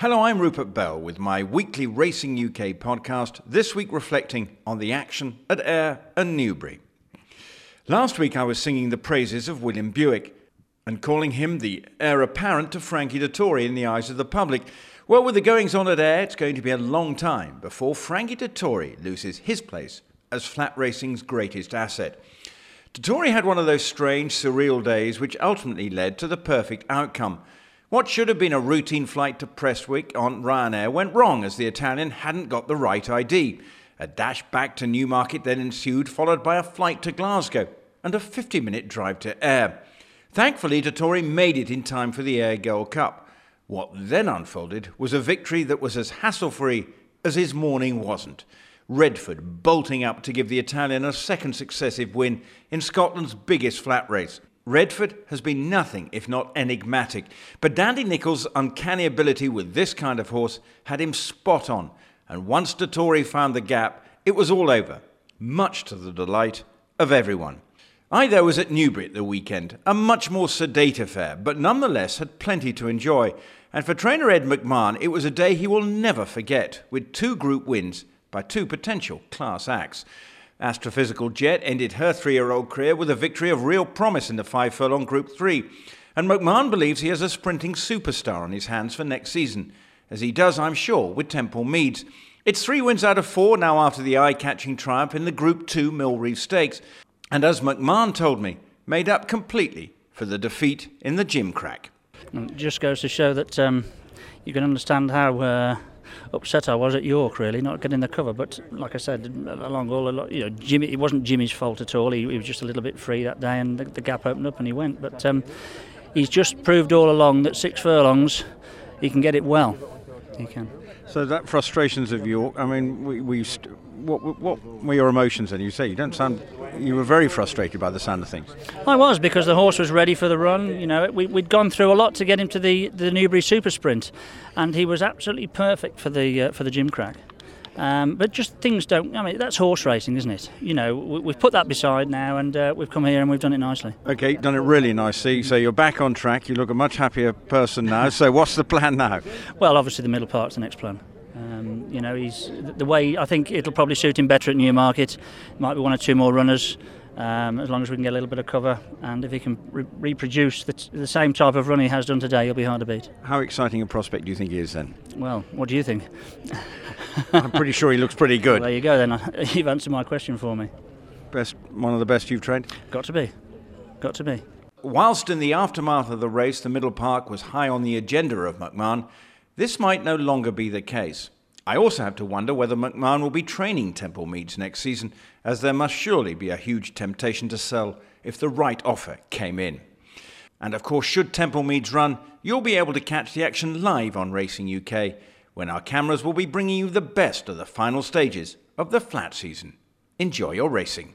Hello, I'm Rupert Bell with my weekly Racing UK podcast, this week reflecting on the action at Ayr and Newbury. Last week I was singing the praises of William Buick and calling him the heir apparent to Frankie Dettori in the eyes of the public. Well, with the goings on at Ayr, it's going to be a long time before Frankie Dettori loses his place as flat racing's greatest asset. Dettori had one of those strange, surreal days which ultimately led to the perfect outcome. What should have been a routine flight to Prestwick on Ryanair went wrong as the Italian hadn't got the right ID. A dash back to Newmarket then ensued, followed by a flight to Glasgow and a 50 minute drive to Ayr. Thankfully, Dettori made it in time for the Ayr Gold Cup. What then unfolded was a victory that was as hassle free as his morning wasn't. Redford bolting up to give the Italian a second successive win in Scotland's biggest flat race. Redford has been nothing if not enigmatic, but Dandy Nicholls' uncanny ability with this kind of horse had him spot on, and once Dettori found the gap, it was all over, much to the delight of everyone. I, though, was at Newbury at the weekend, a much more sedate affair, but nonetheless had plenty to enjoy, and for trainer Ed McMahon, it was a day he will never forget, with two group wins by two potential class acts. Astrophysical Jet ended her three year old career with a victory of real promise in the five furlong Group 3. And McMahon believes he has a sprinting superstar on his hands for next season, as he does, I'm sure, with Temple Meads. It's three wins out of four now after the eye catching triumph in the Group 2 Mill Reef Stakes, and as McMahon told me, made up completely for the defeat in the Gimcrack. It just goes to show that um, you can understand how. Uh upset I was at York, really, not getting the cover. But like I said, along all, lot, you know, Jimmy, it wasn't Jimmy's fault at all. He, he, was just a little bit free that day, and the, the gap opened up, and he went. But um, he's just proved all along that six furlongs, he can get it well. He can. So that frustrations of York. I mean, we, we st- what, what were your emotions then? You say you don't sound. You were very frustrated by the sound of things. I was because the horse was ready for the run. You know, we, we'd gone through a lot to get him to the, the Newbury Super Sprint, and he was absolutely perfect for the uh, for the Gimcrack. Um, but just things don't. I mean, that's horse racing, isn't it? You know, we, have put that beside now, and uh, we've come here and we've done it nicely. Okay, done it really nicely. So you're back on track. You look a much happier person now. so what's the plan now? Well, obviously the Middle Park's the next plan. Um, you know, he's the way I think it'll probably suit him better at Newmarket. Might be one or two more runners. Um, as long as we can get a little bit of cover, and if he can re- reproduce the, t- the, same type of run he has done today, he'll be hard to beat. How exciting a prospect do you think he is then? Well, what do you think? I'm pretty sure he looks pretty good. Well, there you go then. You've answered my question for me. Best, one of the best you've trained? Got to be. Got to be. Whilst in the aftermath of the race, the Middle Park was high on the agenda of McMahon, this might no longer be the case. I also have to wonder whether McMahon will be training Temple Meads next season, as there must surely be a huge temptation to sell if the right offer came in. And of course, should Temple Meads run, you'll be able to catch the action live on Racing UK, when our cameras will be bringing you the best of the final stages of the flat season. Enjoy your racing.